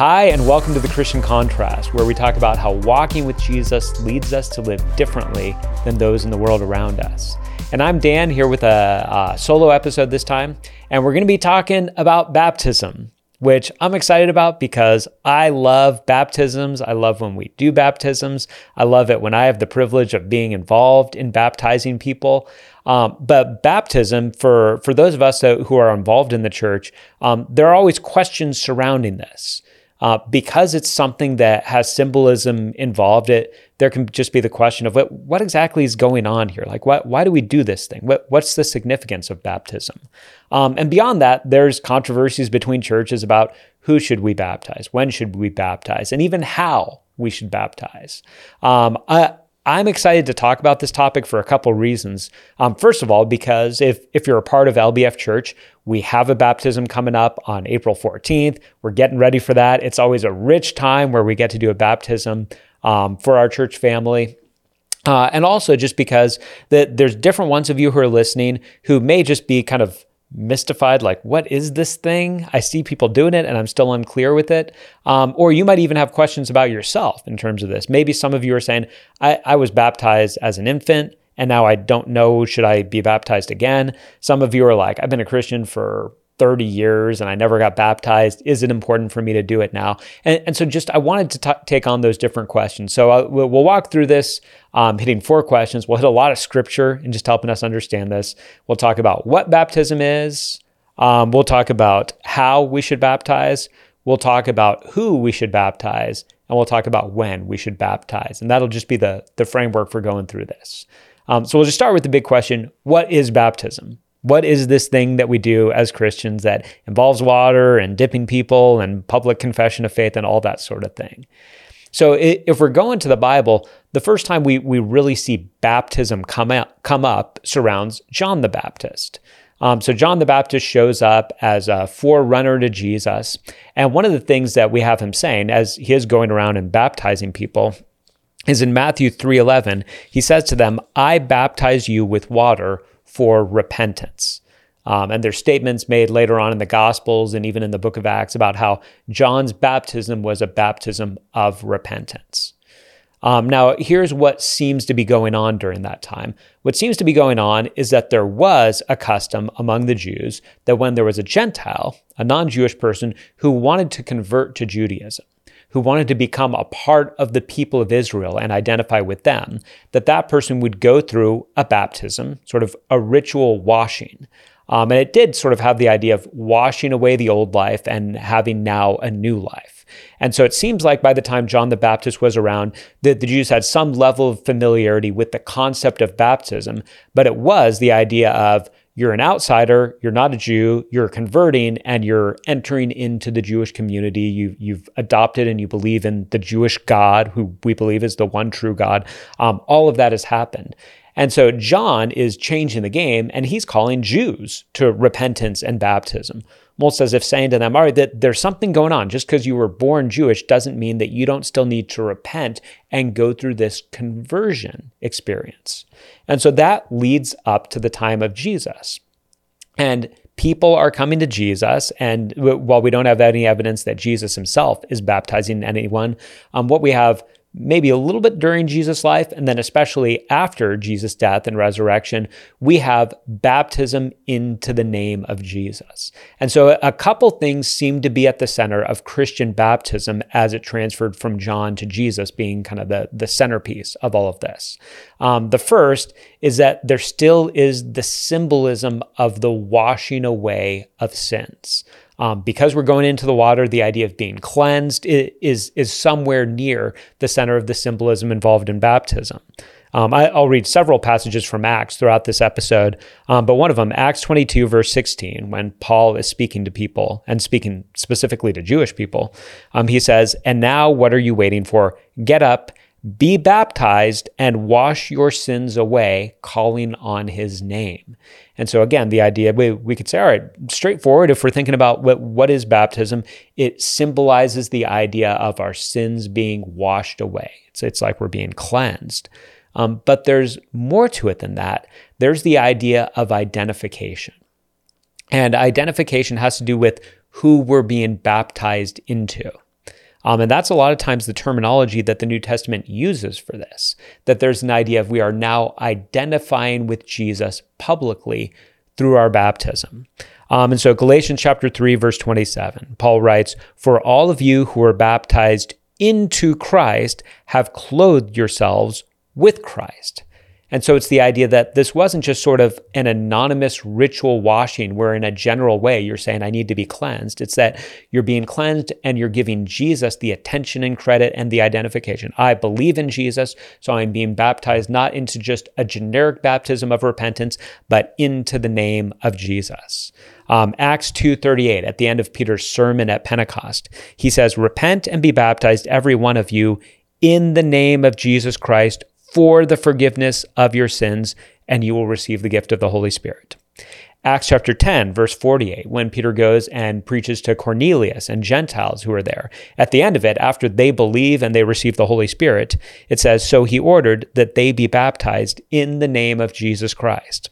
Hi, and welcome to the Christian Contrast, where we talk about how walking with Jesus leads us to live differently than those in the world around us. And I'm Dan here with a, a solo episode this time, and we're going to be talking about baptism, which I'm excited about because I love baptisms. I love when we do baptisms. I love it when I have the privilege of being involved in baptizing people. Um, but baptism, for for those of us who are involved in the church, um, there are always questions surrounding this uh, because it's something that has symbolism involved. It there can just be the question of what what exactly is going on here. Like, why do we do this thing? What what's the significance of baptism? Um, and beyond that, there's controversies between churches about who should we baptize, when should we baptize, and even how we should baptize. Um, I, I'm excited to talk about this topic for a couple reasons. Um, first of all, because if if you're a part of LBF Church, we have a baptism coming up on April 14th. We're getting ready for that. It's always a rich time where we get to do a baptism um, for our church family. Uh, and also just because that there's different ones of you who are listening who may just be kind of mystified like what is this thing i see people doing it and i'm still unclear with it um, or you might even have questions about yourself in terms of this maybe some of you are saying I, I was baptized as an infant and now i don't know should i be baptized again some of you are like i've been a christian for 30 years and I never got baptized. Is it important for me to do it now? And, and so just I wanted to t- take on those different questions. So uh, we'll, we'll, walk through this, um, hitting four questions. We'll hit a lot of scripture and just helping us understand this. We'll talk about what baptism is. Um, we'll talk about how we should baptize. We'll talk about who we should baptize. And we'll talk about when we should baptize. And that'll just be the, the framework for going through this. Um, so we'll just start with the big question What is baptism? What is this thing that we do as Christians that involves water and dipping people and public confession of faith and all that sort of thing? So if we're going to the Bible, the first time we, we really see baptism come, out, come up surrounds John the Baptist. Um, so John the Baptist shows up as a forerunner to Jesus. And one of the things that we have him saying as he is going around and baptizing people is in Matthew 3:11, he says to them, "I baptize you with water for repentance. Um, and there's statements made later on in the Gospels and even in the book of Acts about how John's baptism was a baptism of repentance. Um, now, here's what seems to be going on during that time. What seems to be going on is that there was a custom among the Jews that when there was a Gentile, a non Jewish person who wanted to convert to Judaism, who wanted to become a part of the people of Israel and identify with them, that that person would go through a baptism, sort of a ritual washing. Um, and it did sort of have the idea of washing away the old life and having now a new life. And so it seems like by the time John the Baptist was around, the, the Jews had some level of familiarity with the concept of baptism, but it was the idea of you're an outsider, you're not a Jew, you're converting and you're entering into the Jewish community. You, you've adopted and you believe in the Jewish God, who we believe is the one true God. Um, all of that has happened. And so John is changing the game and he's calling Jews to repentance and baptism almost as if saying to them, all right, that there's something going on. Just because you were born Jewish doesn't mean that you don't still need to repent and go through this conversion experience. And so that leads up to the time of Jesus. And people are coming to Jesus. And while we don't have any evidence that Jesus himself is baptizing anyone, um, what we have maybe a little bit during Jesus' life, and then especially after Jesus' death and resurrection, we have baptism into the name of Jesus. And so a couple things seem to be at the center of Christian baptism as it transferred from John to Jesus being kind of the, the centerpiece of all of this. Um, the first is that there still is the symbolism of the washing away of sins. Um, because we're going into the water, the idea of being cleansed is, is somewhere near the center of the symbolism involved in baptism. Um, I, will read several passages from Acts throughout this episode, um, but one of them, Acts 22, verse 16, when Paul is speaking to people and speaking specifically to Jewish people, um, he says, And now what are you waiting for? Get up be baptized and wash your sins away, calling on his name. And so, again, the idea we, we could say, all right, straightforward, if we're thinking about what, what is baptism, it symbolizes the idea of our sins being washed away. It's, it's like we're being cleansed. Um, but there's more to it than that. There's the idea of identification. And identification has to do with who we're being baptized into. Um, and that's a lot of times the terminology that the New Testament uses for this, that there's an idea of we are now identifying with Jesus publicly through our baptism. Um, and so Galatians chapter 3, verse 27, Paul writes, For all of you who are baptized into Christ have clothed yourselves with Christ. And so it's the idea that this wasn't just sort of an anonymous ritual washing where, in a general way, you're saying, I need to be cleansed. It's that you're being cleansed and you're giving Jesus the attention and credit and the identification. I believe in Jesus, so I'm being baptized not into just a generic baptism of repentance, but into the name of Jesus. Um, Acts 2:38 at the end of Peter's sermon at Pentecost, he says, "Repent and be baptized every one of you in the name of Jesus Christ for the forgiveness of your sins, and you will receive the gift of the Holy Spirit. Acts chapter 10, verse 48, when Peter goes and preaches to Cornelius and Gentiles who are there. At the end of it, after they believe and they receive the Holy Spirit, it says, So he ordered that they be baptized in the name of Jesus Christ.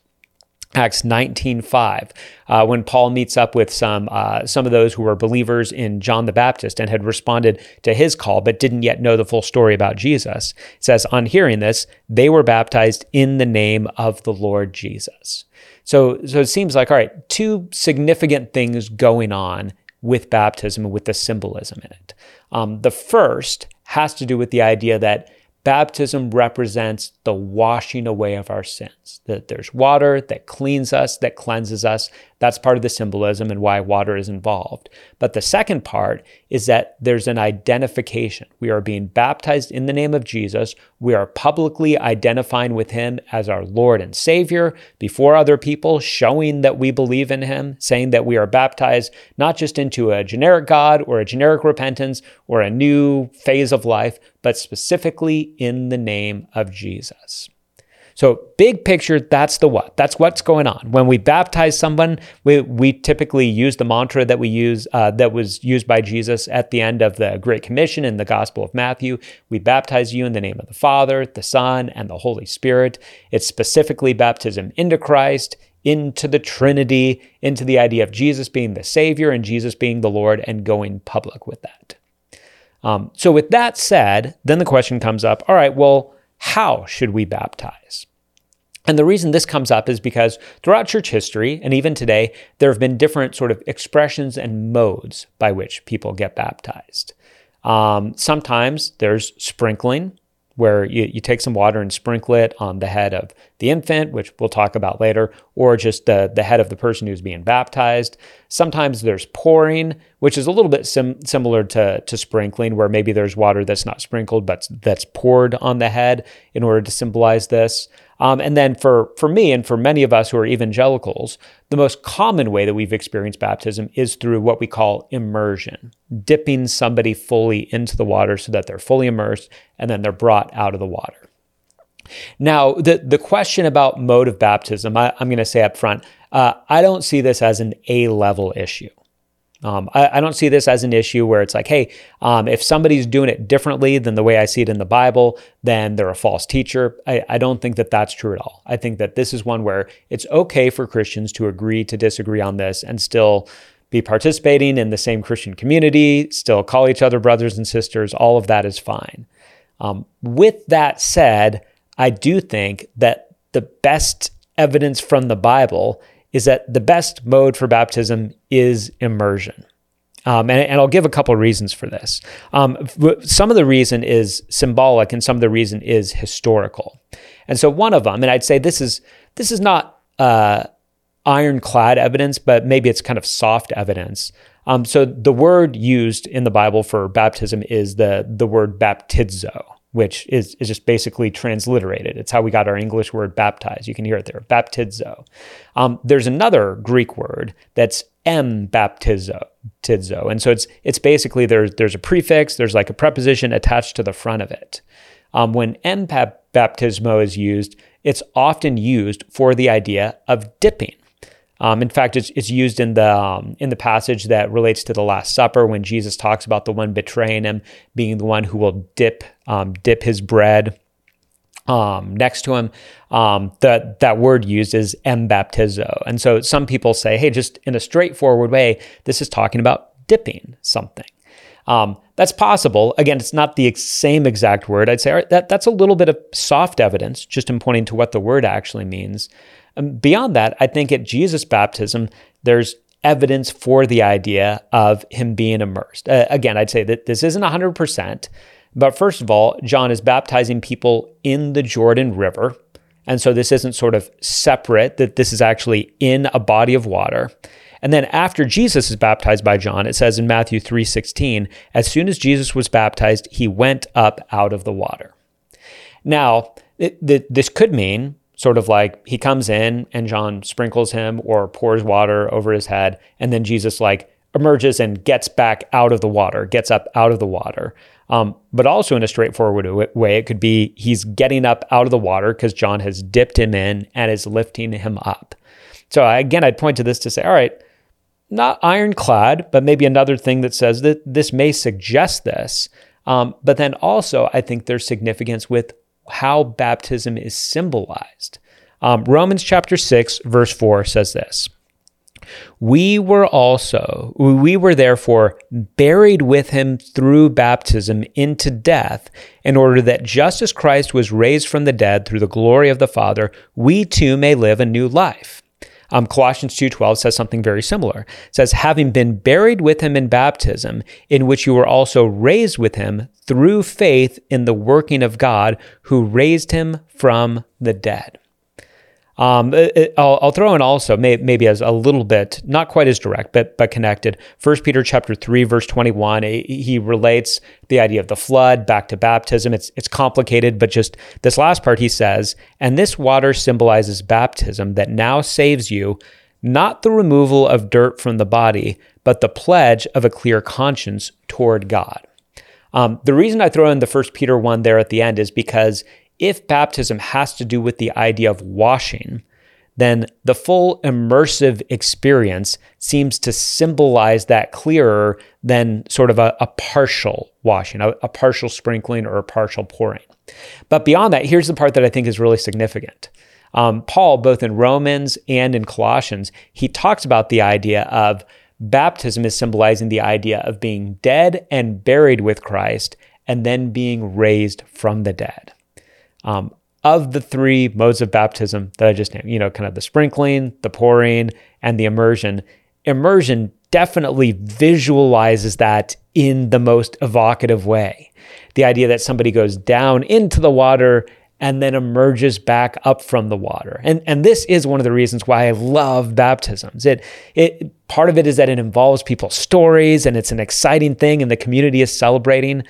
Acts 19:5, uh, when Paul meets up with some uh, some of those who were believers in John the Baptist and had responded to his call but didn't yet know the full story about Jesus. It says, on hearing this, they were baptized in the name of the Lord Jesus. So, so it seems like all right, two significant things going on with baptism with the symbolism in it. Um, the first has to do with the idea that baptism represents the washing away of our sins. That there's water that cleans us, that cleanses us. That's part of the symbolism and why water is involved. But the second part is that there's an identification. We are being baptized in the name of Jesus. We are publicly identifying with him as our Lord and Savior before other people, showing that we believe in him, saying that we are baptized not just into a generic God or a generic repentance or a new phase of life, but specifically in the name of Jesus. So, big picture, that's the what. That's what's going on. When we baptize someone, we, we typically use the mantra that we use uh, that was used by Jesus at the end of the Great Commission in the Gospel of Matthew. We baptize you in the name of the Father, the Son, and the Holy Spirit. It's specifically baptism into Christ, into the Trinity, into the idea of Jesus being the Savior and Jesus being the Lord, and going public with that. Um, so, with that said, then the question comes up all right, well, how should we baptize? And the reason this comes up is because throughout church history, and even today, there have been different sort of expressions and modes by which people get baptized. Um, sometimes there's sprinkling, where you, you take some water and sprinkle it on the head of the infant, which we'll talk about later, or just the, the head of the person who's being baptized. Sometimes there's pouring, which is a little bit sim- similar to, to sprinkling, where maybe there's water that's not sprinkled, but that's poured on the head in order to symbolize this. Um, and then for, for me and for many of us who are evangelicals, the most common way that we've experienced baptism is through what we call immersion, dipping somebody fully into the water so that they're fully immersed and then they're brought out of the water. Now, the, the question about mode of baptism, I, am going to say up front, uh, I don't see this as an A level issue. Um, I, I, don't see this as an issue where it's like, hey, um, if somebody's doing it differently than the way I see it in the Bible, then they're a false teacher. I, I don't think that that's true at all. I think that this is one where it's okay for Christians to agree to disagree on this and still be participating in the same Christian community, still call each other brothers and sisters. All of that is fine. Um, with that said, I do think that the best evidence from the Bible is that the best mode for baptism is immersion. Um, and, and, I'll give a couple of reasons for this. Um, some of the reason is symbolic, and some of the reason is historical. And so one of them, and I'd say this is this is not uh, ironclad evidence, but maybe it's kind of soft evidence. Um, so the word used in the Bible for baptism is the the word baptizo which is, is just basically transliterated. It's how we got our English word baptize. You can hear it there, baptizo. Um, there's another Greek word that's m baptizo, tizo. And so it's it's basically there's there's a prefix, there's like a preposition attached to the front of it. Um, when m baptismo is used, it's often used for the idea of dipping. Um, in fact, it's, it's used in the um, in the passage that relates to the Last Supper when Jesus talks about the one betraying him being the one who will dip um, dip his bread um, next to him. Um, that that word used is embaptizo, and so some people say, hey, just in a straightforward way, this is talking about dipping something. Um, that's possible. Again, it's not the same exact word. I'd say that that's a little bit of soft evidence, just in pointing to what the word actually means. Um, beyond that, I think at Jesus' baptism, there's evidence for the idea of him being immersed. Uh, again, I'd say that this isn't 100%, but first of all, John is baptizing people in the Jordan River. And so this isn't sort of separate, that this is actually in a body of water. And then after Jesus is baptized by John, it says in Matthew 3:16, as soon as Jesus was baptized, he went up out of the water. Now, it, this could mean sort of like he comes in and John sprinkles him or pours water over his head, and then Jesus like emerges and gets back out of the water, gets up out of the water. Um, but also in a straightforward way, it could be he's getting up out of the water because John has dipped him in and is lifting him up. So again, I'd point to this to say, all right, not ironclad, but maybe another thing that says that this may suggest this. Um, but then also, I think there's significance with how baptism is symbolized. Um, Romans chapter 6, verse 4 says this We were also, we were therefore buried with him through baptism into death, in order that just as Christ was raised from the dead through the glory of the Father, we too may live a new life. Um, Colossians 2:12 says something very similar. It says, "Having been buried with him in baptism, in which you were also raised with him through faith in the working of God, who raised him from the dead." Um, it, it, I'll, I'll, throw in also may, maybe as a little bit not quite as direct but but connected. First Peter chapter three verse twenty one. He relates the idea of the flood back to baptism. It's it's complicated, but just this last part he says, and this water symbolizes baptism that now saves you, not the removal of dirt from the body, but the pledge of a clear conscience toward God. Um, the reason I throw in the First Peter one there at the end is because if baptism has to do with the idea of washing, then the full immersive experience seems to symbolize that clearer than sort of a, a partial washing, a, a partial sprinkling or a partial pouring. But beyond that, here's the part that I think is really significant. Um, Paul, both in Romans and in Colossians, he talks about the idea of baptism is symbolizing the idea of being dead and buried with Christ and then being raised from the dead. Um, of the three modes of baptism that I just named, you know, kind of the sprinkling, the pouring, and the immersion, immersion definitely visualizes that in the most evocative way. The idea that somebody goes down into the water and then emerges back up from the water. And, and this is one of the reasons why I love baptisms. It, it, part of it is that it involves people's stories and it's an exciting thing and the community is celebrating.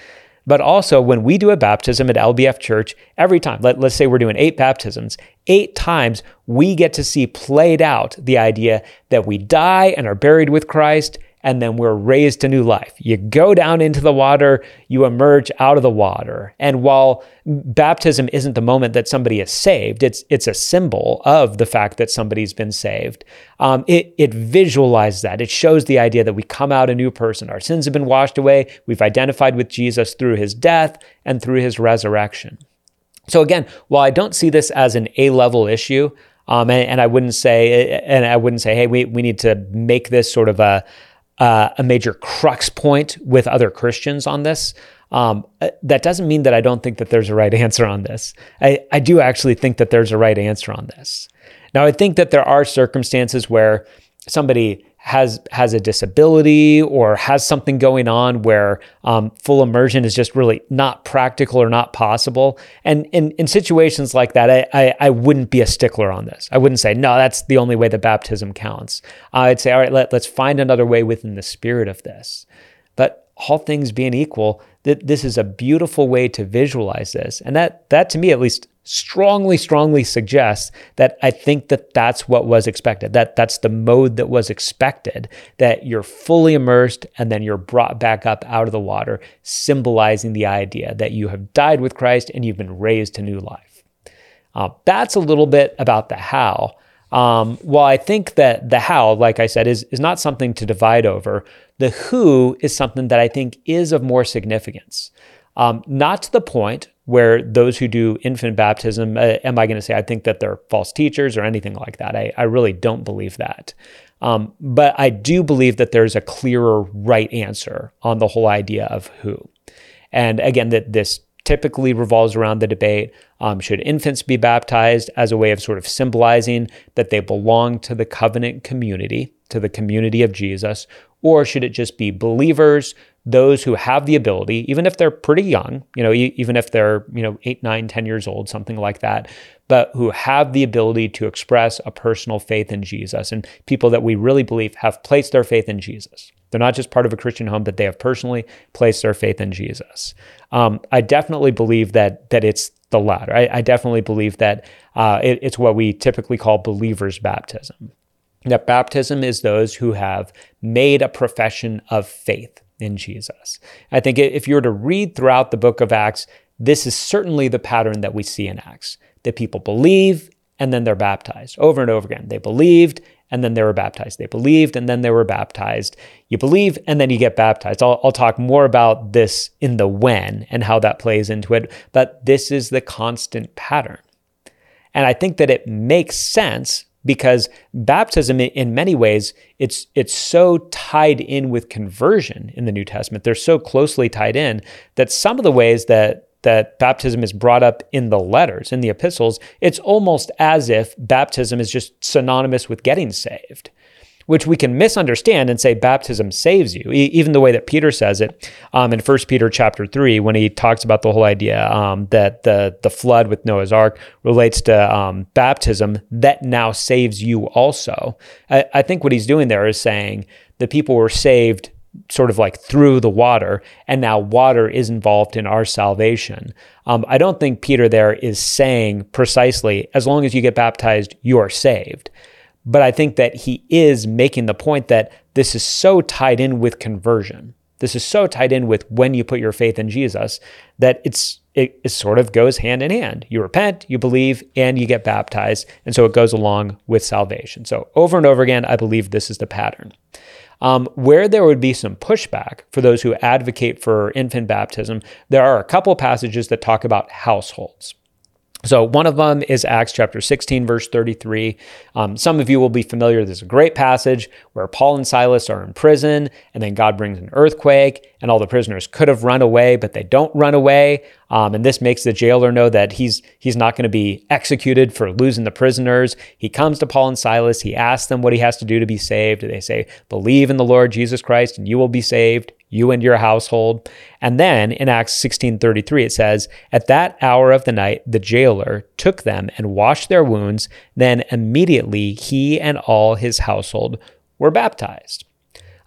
But also, when we do a baptism at LBF Church, every time, let, let's say we're doing eight baptisms, eight times we get to see played out the idea that we die and are buried with Christ and then we're raised to new life. You go down into the water, you emerge out of the water. And while baptism isn't the moment that somebody is saved, it's it's a symbol of the fact that somebody's been saved. Um, it it visualizes that. It shows the idea that we come out a new person. Our sins have been washed away. We've identified with Jesus through his death and through his resurrection. So again, while I don't see this as an A level issue, um, and, and, I wouldn't say, and I wouldn't say, hey, we, we need to make this sort of a, uh, a major crux point with other Christians on this. Um, uh, that doesn't mean that I don't think that there's a right answer on this. I, I do actually think that there's a right answer on this. Now, I think that there are circumstances where somebody has has a disability or has something going on where um, full immersion is just really not practical or not possible. And in, in situations like that, I, I, I wouldn't be a stickler on this. I wouldn't say, no, that's the only way that baptism counts. I'd say, all right, let, let's find another way within the spirit of this. But all things being equal, that this is a beautiful way to visualize this. And that that to me at least strongly, strongly suggests that I think that that's what was expected. That that's the mode that was expected. That you're fully immersed and then you're brought back up out of the water, symbolizing the idea that you have died with Christ and you've been raised to new life. Uh, that's a little bit about the how. Um, while I think that the how, like I said, is, is not something to divide over, the who is something that I think is of more significance. Um, not to the point where those who do infant baptism, uh, am I going to say I think that they're false teachers or anything like that? I, I really don't believe that. Um, but I do believe that there's a clearer right answer on the whole idea of who. And again, that this typically revolves around the debate um, should infants be baptized as a way of sort of symbolizing that they belong to the covenant community, to the community of Jesus, or should it just be believers, those who have the ability, even if they're pretty young, you know, even if they're, you know, eight, nine, ten years old, something like that, but who have the ability to express a personal faith in Jesus and people that we really believe have placed their faith in Jesus. They're not just part of a Christian home, but they have personally placed their faith in Jesus. Um, I definitely believe that that it's the latter. I, I definitely believe that uh, it, it's what we typically call believers' baptism. That baptism is those who have made a profession of faith in Jesus. I think if you were to read throughout the book of Acts, this is certainly the pattern that we see in Acts that people believe and then they're baptized over and over again. They believed and then they were baptized. They believed and then they were baptized. You believe and then you get baptized. I'll, I'll talk more about this in the when and how that plays into it, but this is the constant pattern. And I think that it makes sense because baptism in many ways it's it's so tied in with conversion in the New Testament. They're so closely tied in that some of the ways that that baptism is brought up in the letters, in the epistles, it's almost as if baptism is just synonymous with getting saved, which we can misunderstand and say baptism saves you, e- even the way that Peter says it um, in 1 Peter chapter 3, when he talks about the whole idea um, that the, the flood with Noah's ark relates to um, baptism that now saves you also. I, I think what he's doing there is saying the people were saved sort of like through the water, and now water is involved in our salvation. Um, I don't think Peter there is saying precisely, as long as you get baptized, you are saved. But I think that he is making the point that this is so tied in with conversion. This is so tied in with when you put your faith in Jesus that it's it, it sort of goes hand in hand. You repent, you believe, and you get baptized, and so it goes along with salvation. So over and over again, I believe this is the pattern. Um, where there would be some pushback for those who advocate for infant baptism, there are a couple passages that talk about households. So, one of them is Acts chapter 16, verse 33. Um, some of you will be familiar. There's a great passage where Paul and Silas are in prison, and then God brings an earthquake, and all the prisoners could have run away, but they don't run away. Um, and this makes the jailer know that he's he's not going to be executed for losing the prisoners. He comes to Paul and Silas. He asks them what he has to do to be saved. They say, "Believe in the Lord Jesus Christ, and you will be saved." You and your household. And then in Acts 16:33 it says, "At that hour of the night the jailer took them and washed their wounds, then immediately he and all his household were baptized."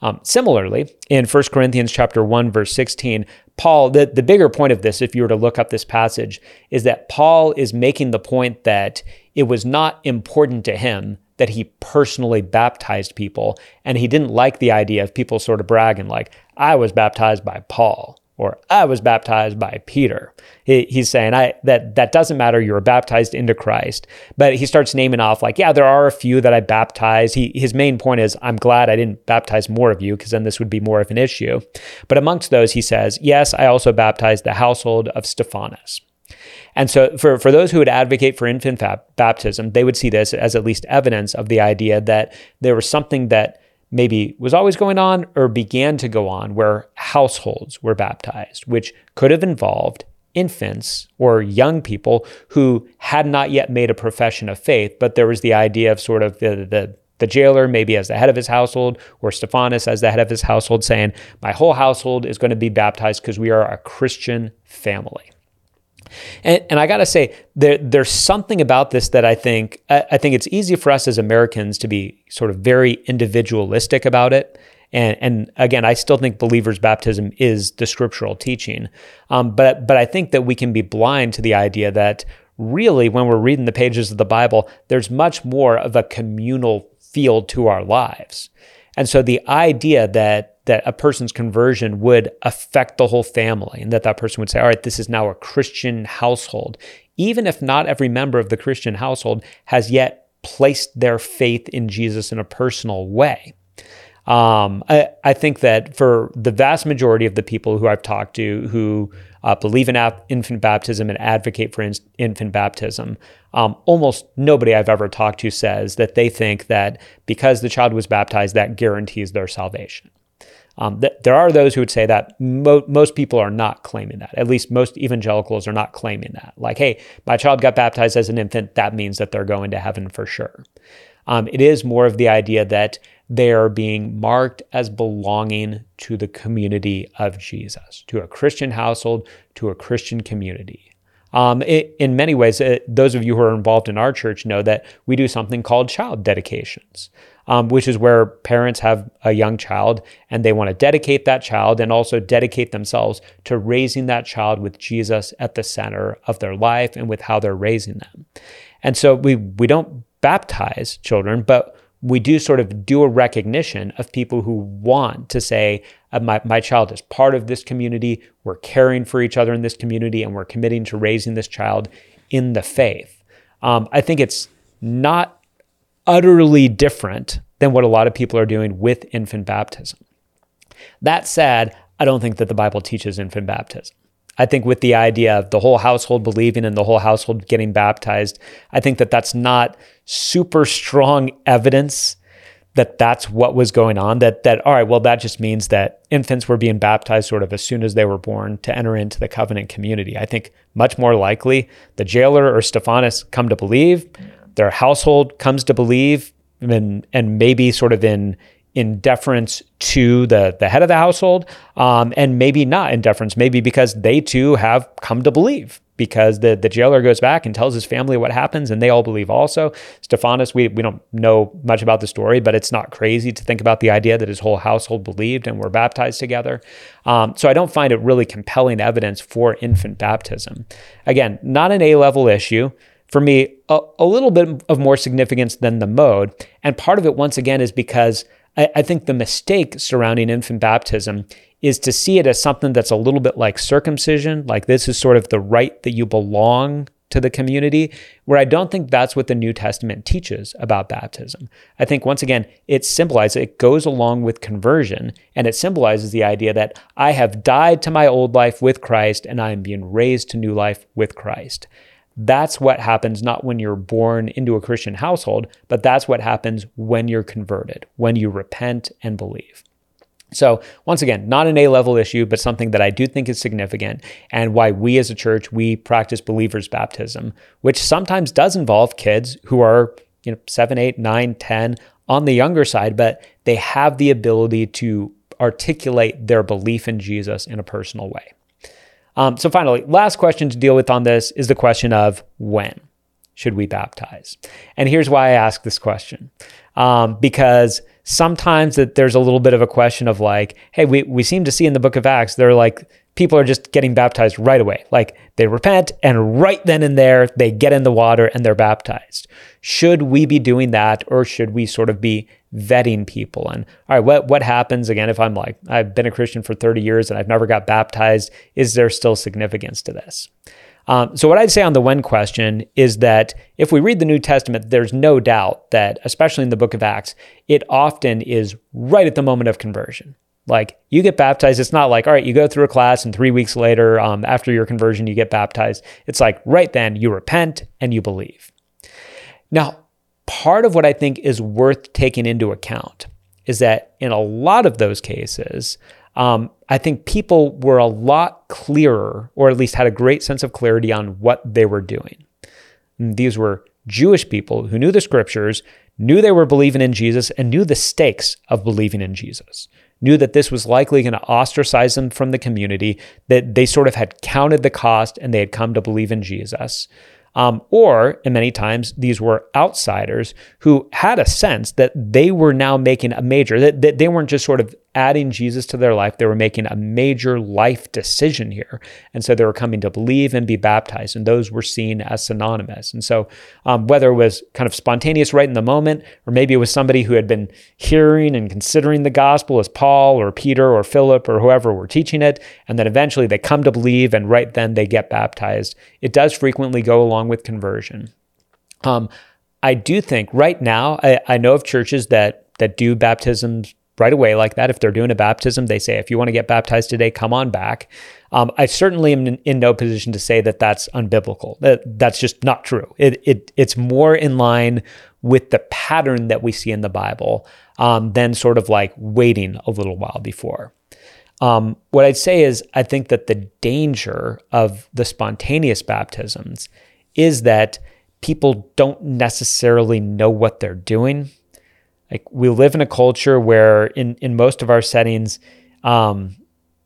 Um, similarly, in 1 Corinthians chapter 1 verse 16, Paul, the, the bigger point of this, if you were to look up this passage, is that Paul is making the point that it was not important to him that he personally baptized people. And he didn't like the idea of people sort of bragging, like, I was baptized by Paul or I was baptized by Peter. He, he's saying I, that that doesn't matter. You were baptized into Christ. But he starts naming off like, yeah, there are a few that I baptized. He, his main point is, I'm glad I didn't baptize more of you because then this would be more of an issue. But amongst those, he says, yes, I also baptized the household of Stephanas. And so, for, for those who would advocate for infant baptism, they would see this as at least evidence of the idea that there was something that maybe was always going on or began to go on where households were baptized, which could have involved infants or young people who had not yet made a profession of faith, but there was the idea of sort of the, the the jailer, maybe as the head of his household, or Stephanas as the head of his household, saying, My whole household is going to be baptized because we are a Christian family. And, and I got to say, there, there's something about this that I think I, I, think it's easy for us as Americans to be sort of very individualistic about it. And, and again, I still think believers' baptism is the scriptural teaching. Um, but but I think that we can be blind to the idea that really, when we're reading the pages of the Bible, there's much more of a communal feel to our lives. And so the idea that that a person's conversion would affect the whole family and that that person would say, all right, this is now a Christian household, even if not every member of the Christian household has yet placed their faith in Jesus in a personal way. Um, I, I, think that for the vast majority of the people who I've talked to who uh, believe in ap- infant baptism and advocate for in- infant baptism, um, almost nobody I've ever talked to says that they think that because the child was baptized, that guarantees their salvation. Um, th- there are those who would say that mo- most people are not claiming that. At least most evangelicals are not claiming that. Like, hey, my child got baptized as an infant, that means that they're going to heaven for sure. Um, it is more of the idea that they are being marked as belonging to the community of Jesus, to a Christian household, to a Christian community. Um, it, in many ways, uh, those of you who are involved in our church know that we do something called child dedications, um, which is where parents have a young child and they want to dedicate that child and also dedicate themselves to raising that child with Jesus at the center of their life and with how they're raising them. And so we we don't baptize children, but we do sort of do a recognition of people who want to say, uh, my, my child is part of this community. We're caring for each other in this community, and we're committing to raising this child in the faith. Um, I think it's not utterly different than what a lot of people are doing with infant baptism. That said, I don't think that the Bible teaches infant baptism. I think with the idea of the whole household believing and the whole household getting baptized, I think that that's not super strong evidence that that's what was going on that that all right well that just means that infants were being baptized sort of as soon as they were born to enter into the covenant community i think much more likely the jailer or stephanas come to believe their household comes to believe and and maybe sort of in in deference to the the head of the household, um, and maybe not in deference, maybe because they too have come to believe. Because the, the jailer goes back and tells his family what happens, and they all believe also. stephanas we, we don't know much about the story, but it's not crazy to think about the idea that his whole household believed and were baptized together. Um, so I don't find it really compelling evidence for infant baptism. Again, not an A level issue for me a, a, little bit of more significance than the mode. And part of it, once again, is because I, I think the mistake surrounding infant baptism is to see it as something that's a little bit like circumcision, like this is sort of the rite that you belong to the community, where I don't think that's what the New Testament teaches about baptism. I think, once again, it symbolizes, it goes along with conversion, and it symbolizes the idea that I have died to my old life with Christ and I am being raised to new life with Christ. That's what happens not when you're born into a Christian household, but that's what happens when you're converted, when you repent and believe. So, once again, not an A level issue, but something that I do think is significant and why we as a church, we practice believers' baptism, which sometimes does involve kids who are, you know, seven, eight, nine, 10 on the younger side, but they have the ability to articulate their belief in Jesus in a personal way. Um, so, finally, last question to deal with on this is the question of when should we baptize? And here's why I ask this question um, because sometimes that there's a little bit of a question of like, hey, we, we seem to see in the book of Acts, they're like, people are just getting baptized right away. Like they repent and right then and there they get in the water and they're baptized. Should we be doing that or should we sort of be vetting people? And all right, what what happens again if I'm like I've been a Christian for 30 years and I've never got baptized? Is there still significance to this? Um, so, what I'd say on the when question is that if we read the New Testament, there's no doubt that, especially in the book of Acts, it often is right at the moment of conversion. Like you get baptized, it's not like, all right, you go through a class and three weeks later, um, after your conversion, you get baptized. It's like right then you repent and you believe. Now, part of what I think is worth taking into account is that in a lot of those cases, um, I think people were a lot clearer, or at least had a great sense of clarity on what they were doing. And these were Jewish people who knew the scriptures, knew they were believing in Jesus, and knew the stakes of believing in Jesus knew that this was likely going to ostracize them from the community, that they sort of had counted the cost and they had come to believe in Jesus. Um, or, and many times, these were outsiders who had a sense that they were now making a major, that, that they weren't just sort of adding Jesus to their life. They were making a major life decision here. And so they were coming to believe and be baptized. And those were seen as synonymous. And so, um, whether it was kind of spontaneous right in the moment, or maybe it was somebody who had been hearing and considering the gospel as Paul or Peter or Philip or whoever were teaching it, and then eventually they come to believe and right then they get baptized, it does frequently go along with conversion. Um, I do think right now, I, I know of churches that that do baptisms right away like that. If they're doing a baptism, they say, if you want to get baptized today, come on back. Um, I certainly am in, no position to say that that's unbiblical. That, that's just not true. It, it, it's more in line with the pattern that we see in the Bible um, than sort of like waiting a little while before. Um, what I'd say is, I think that the danger of the spontaneous baptisms is that people don't necessarily know what they're doing. Like we live in a culture where, in in most of our settings, um,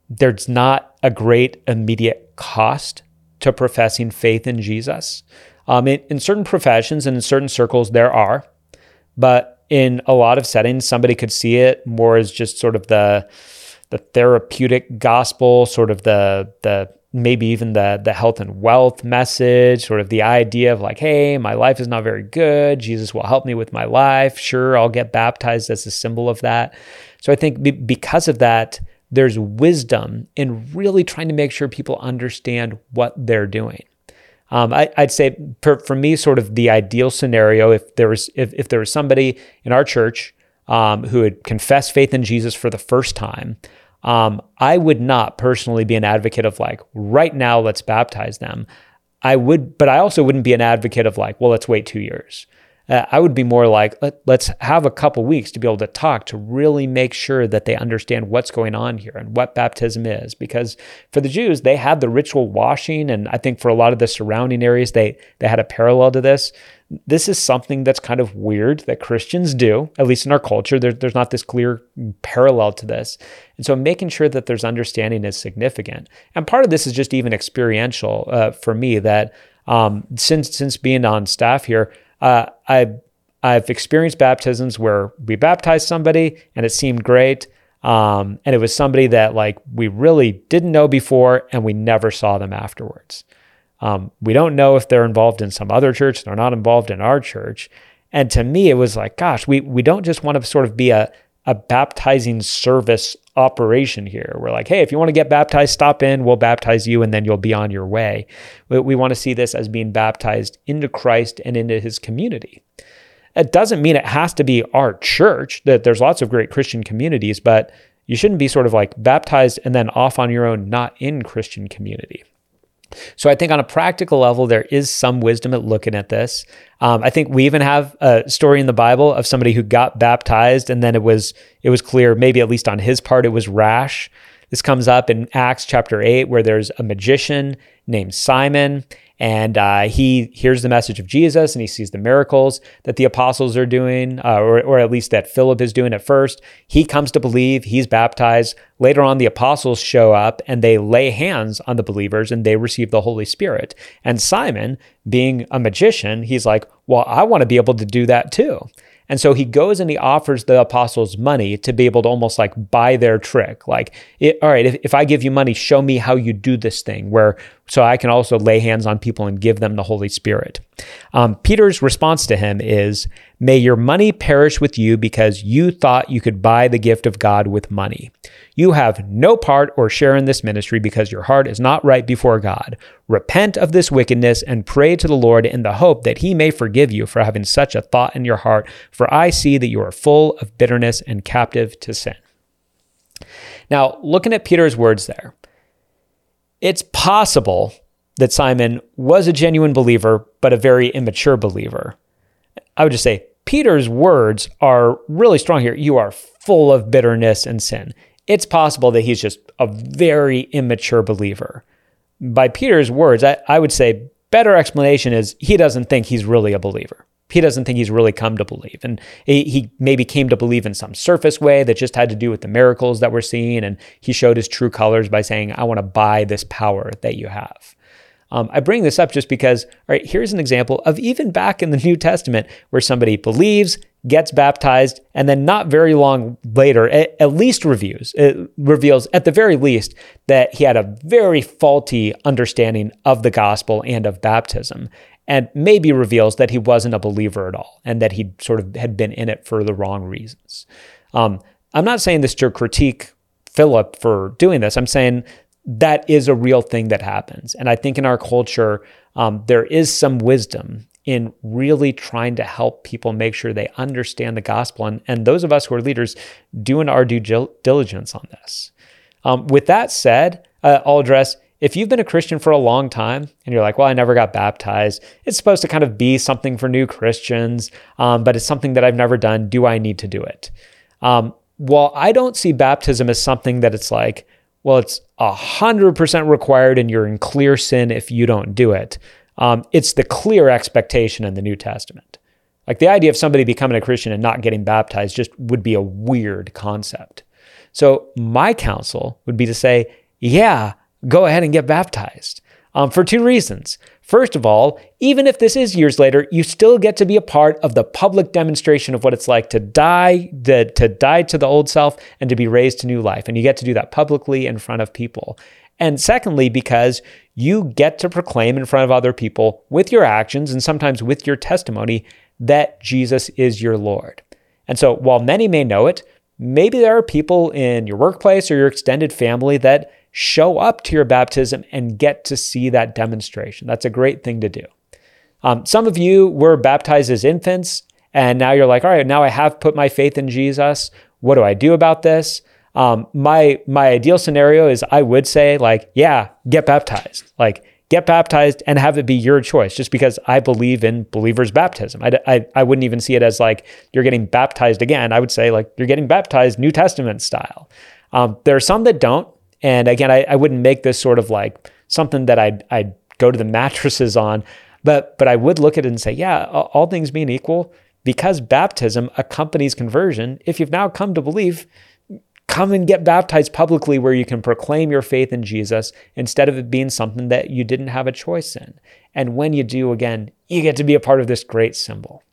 there's not a great immediate cost to professing faith in Jesus. Um, in, in certain professions and in certain circles, there are, but in a lot of settings, somebody could see it more as just sort of the the therapeutic gospel, sort of the the maybe even the the health and wealth message, sort of the idea of like, hey, my life is not very good. Jesus will help me with my life. Sure, I'll get baptized as a symbol of that. So I think because of that, there's wisdom in really trying to make sure people understand what they're doing. Um, I, would say for, for, me, sort of the ideal scenario, if there was if, if there was somebody in our church um, who had confessed faith in Jesus for the first time, um, I would not personally be an advocate of like right now let's baptize them. I would, but I also wouldn't be an advocate of like, well, let's wait two years. Uh, I would be more like, Let, us have a couple weeks to be able to talk to really make sure that they understand what's going on here and what baptism is. Because for the Jews, they had the ritual washing, and I think for a lot of the surrounding areas, they they had a parallel to this. This is something that's kind of weird that Christians do, at least in our culture. There, there's not this clear parallel to this. And so making sure that there's understanding is significant. And part of this is just even experiential uh, for me that um, since since being on staff here, uh, I I've experienced baptisms where we baptized somebody and it seemed great. Um, and it was somebody that like we really didn't know before and we never saw them afterwards. Um, we don't know if they're involved in some other church, they're not involved in our church. And to me, it was like, gosh, we, we don't just want to sort of be a, a baptizing service operation here. We're like, hey, if you want to get baptized, stop in, we'll baptize you, and then you'll be on your way. We, we want to see this as being baptized into Christ and into his community. It doesn't mean it has to be our church, that there's lots of great Christian communities, but you shouldn't be sort of like baptized and then off on your own, not in Christian community. So I think on a practical level, there is some wisdom at looking at this. Um, I think we even have a story in the Bible of somebody who got baptized, and then it was it was clear, maybe at least on his part, it was rash. This comes up in Acts chapter eight, where there's a magician named Simon, and uh, he hears the message of Jesus and he sees the miracles that the apostles are doing, uh, or, or at least that Philip is doing at first. He comes to believe, he's baptized. Later on, the apostles show up and they lay hands on the believers and they receive the Holy Spirit. And Simon, being a magician, he's like, Well, I want to be able to do that too. And so he goes and he offers the apostles money to be able to almost like buy their trick. Like, it, all right, if, if I give you money, show me how you do this thing, where so I can also lay hands on people and give them the Holy Spirit. Um, Peter's response to him is, May your money perish with you because you thought you could buy the gift of God with money. You have no part or share in this ministry because your heart is not right before God. Repent of this wickedness and pray to the Lord in the hope that he may forgive you for having such a thought in your heart, for I see that you are full of bitterness and captive to sin. Now, looking at Peter's words there, it's possible that Simon was a genuine believer, but a very immature believer. I would just say Peter's words are really strong here. You are full of bitterness and sin. It's possible that he's just a very immature believer. By Peter's words, I, I would say better explanation is he doesn't think he's really a believer. He doesn't think he's really come to believe. And he, he maybe came to believe in some surface way that just had to do with the miracles that we're seeing. And he showed his true colors by saying, I want to buy this power that you have. Um, I bring this up just because, all right, here's an example of even back in the New Testament where somebody believes, gets baptized, and then not very long later, at, at least reviews, it reveals at the very least that he had a very faulty understanding of the gospel and of baptism, and maybe reveals that he wasn't a believer at all and that he sort of had been in it for the wrong reasons. Um, I'm not saying this to critique Philip for doing this. I'm saying that is a real thing that happens. And I think in our culture, um, there is some wisdom in really trying to help people make sure they understand the gospel. And, and those of us who are leaders doing our due diligence on this. Um, with that said, uh, I'll address if you've been a Christian for a long time and you're like, well, I never got baptized, it's supposed to kind of be something for new Christians, um, but it's something that I've never done. Do I need to do it? Um, well, I don't see baptism as something that it's like, well, it's 100% required and you're in clear sin if you don't do it. Um, it's the clear expectation in the New Testament. Like the idea of somebody becoming a Christian and not getting baptized just would be a weird concept. So, my counsel would be to say, yeah, go ahead and get baptized um, for two reasons. First of all, even if this is years later, you still get to be a part of the public demonstration of what it's like to die, to, to die to the old self and to be raised to new life. And you get to do that publicly in front of people. And secondly, because you get to proclaim in front of other people with your actions and sometimes with your testimony that Jesus is your Lord. And so while many may know it, maybe there are people in your workplace or your extended family that show up to your baptism and get to see that demonstration. That's a great thing to do. Um, some of you were baptized as infants, and now you're like, all right, now I have put my faith in Jesus. What do I do about this? Um, my my ideal scenario is I would say like, yeah, get baptized. Like, get baptized and have it be your choice. Just because I believe in believers' baptism, I, I I wouldn't even see it as like you're getting baptized again. I would say like you're getting baptized New Testament style. Um, there are some that don't, and again, I, I wouldn't make this sort of like something that I'd, I'd go to the mattresses on, but but I would look at it and say, yeah, all things being equal, because baptism accompanies conversion. If you've now come to believe, come and get baptized publicly where you can proclaim your faith in Jesus instead of it being something that you didn't have a choice in. And when you do, again, you get to be a part of this great symbol.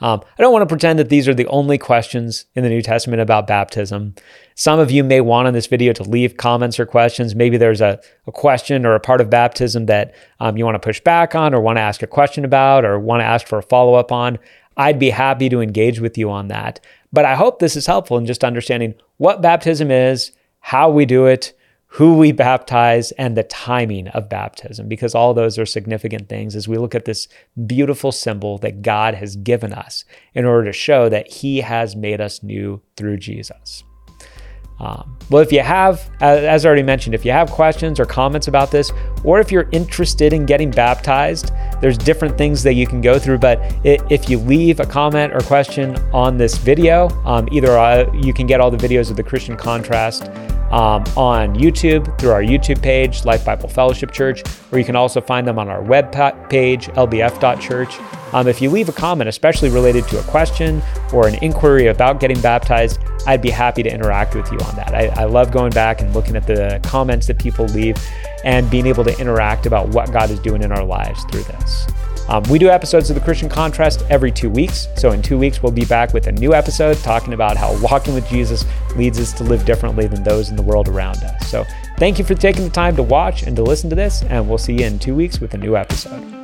Um, I don't want to pretend that these are the only questions in the New Testament about baptism. Some of you may want in this video to leave comments or questions. Maybe there's a, a question or a part of baptism that um, you want to push back on or want to ask a question about or want to ask for a follow up on. I'd be happy to engage with you on that. But I hope this is helpful in just understanding what baptism is, how we do it, who we baptize, and the timing of baptism, because all those are significant things as we look at this beautiful symbol that God has given us in order to show that He has made us new through Jesus. Um, well, if you have, as I already mentioned, if you have questions or comments about this, or if you're interested in getting baptized, there's different things that you can go through. But if you leave a comment or question on this video, um, either uh, you can get all the videos of the Christian Contrast um, on YouTube through our YouTube page, Life Bible Fellowship Church, or you can also find them on our web page, lbf.church. Um, if you leave a comment, especially related to a question or an inquiry about getting baptized, I'd be happy to interact with you on that. I, I love going back and looking at the comments that people leave and being able to interact about what God is doing in our lives through this. Um, we do episodes of the Christian Contrast every two weeks. So, in two weeks, we'll be back with a new episode talking about how walking with Jesus leads us to live differently than those in the world around us. So, thank you for taking the time to watch and to listen to this, and we'll see you in two weeks with a new episode.